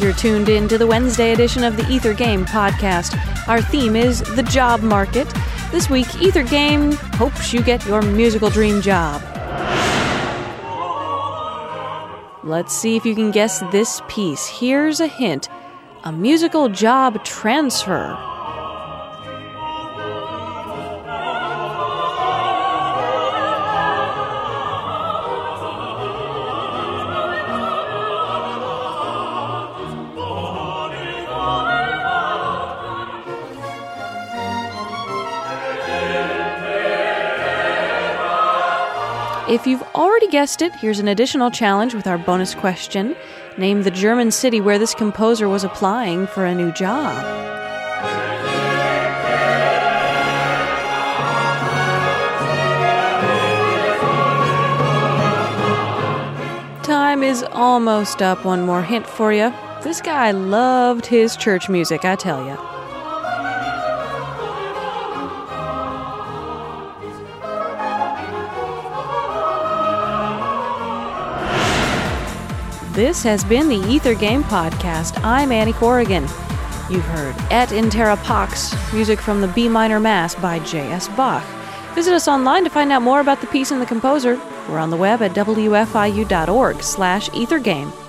You're tuned in to the Wednesday edition of the Ether Game podcast. Our theme is the job market. This week, Ether Game hopes you get your musical dream job. Let's see if you can guess this piece. Here's a hint a musical job transfer. If you've already guessed it, here's an additional challenge with our bonus question. Name the German city where this composer was applying for a new job. Time is almost up. One more hint for you. This guy loved his church music, I tell you. This has been the Ether Game Podcast. I'm Annie Corrigan. You've heard Et in Terra Pax, music from the B minor Mass by J.S. Bach. Visit us online to find out more about the piece and the composer. We're on the web at wfiu.org slash ethergame.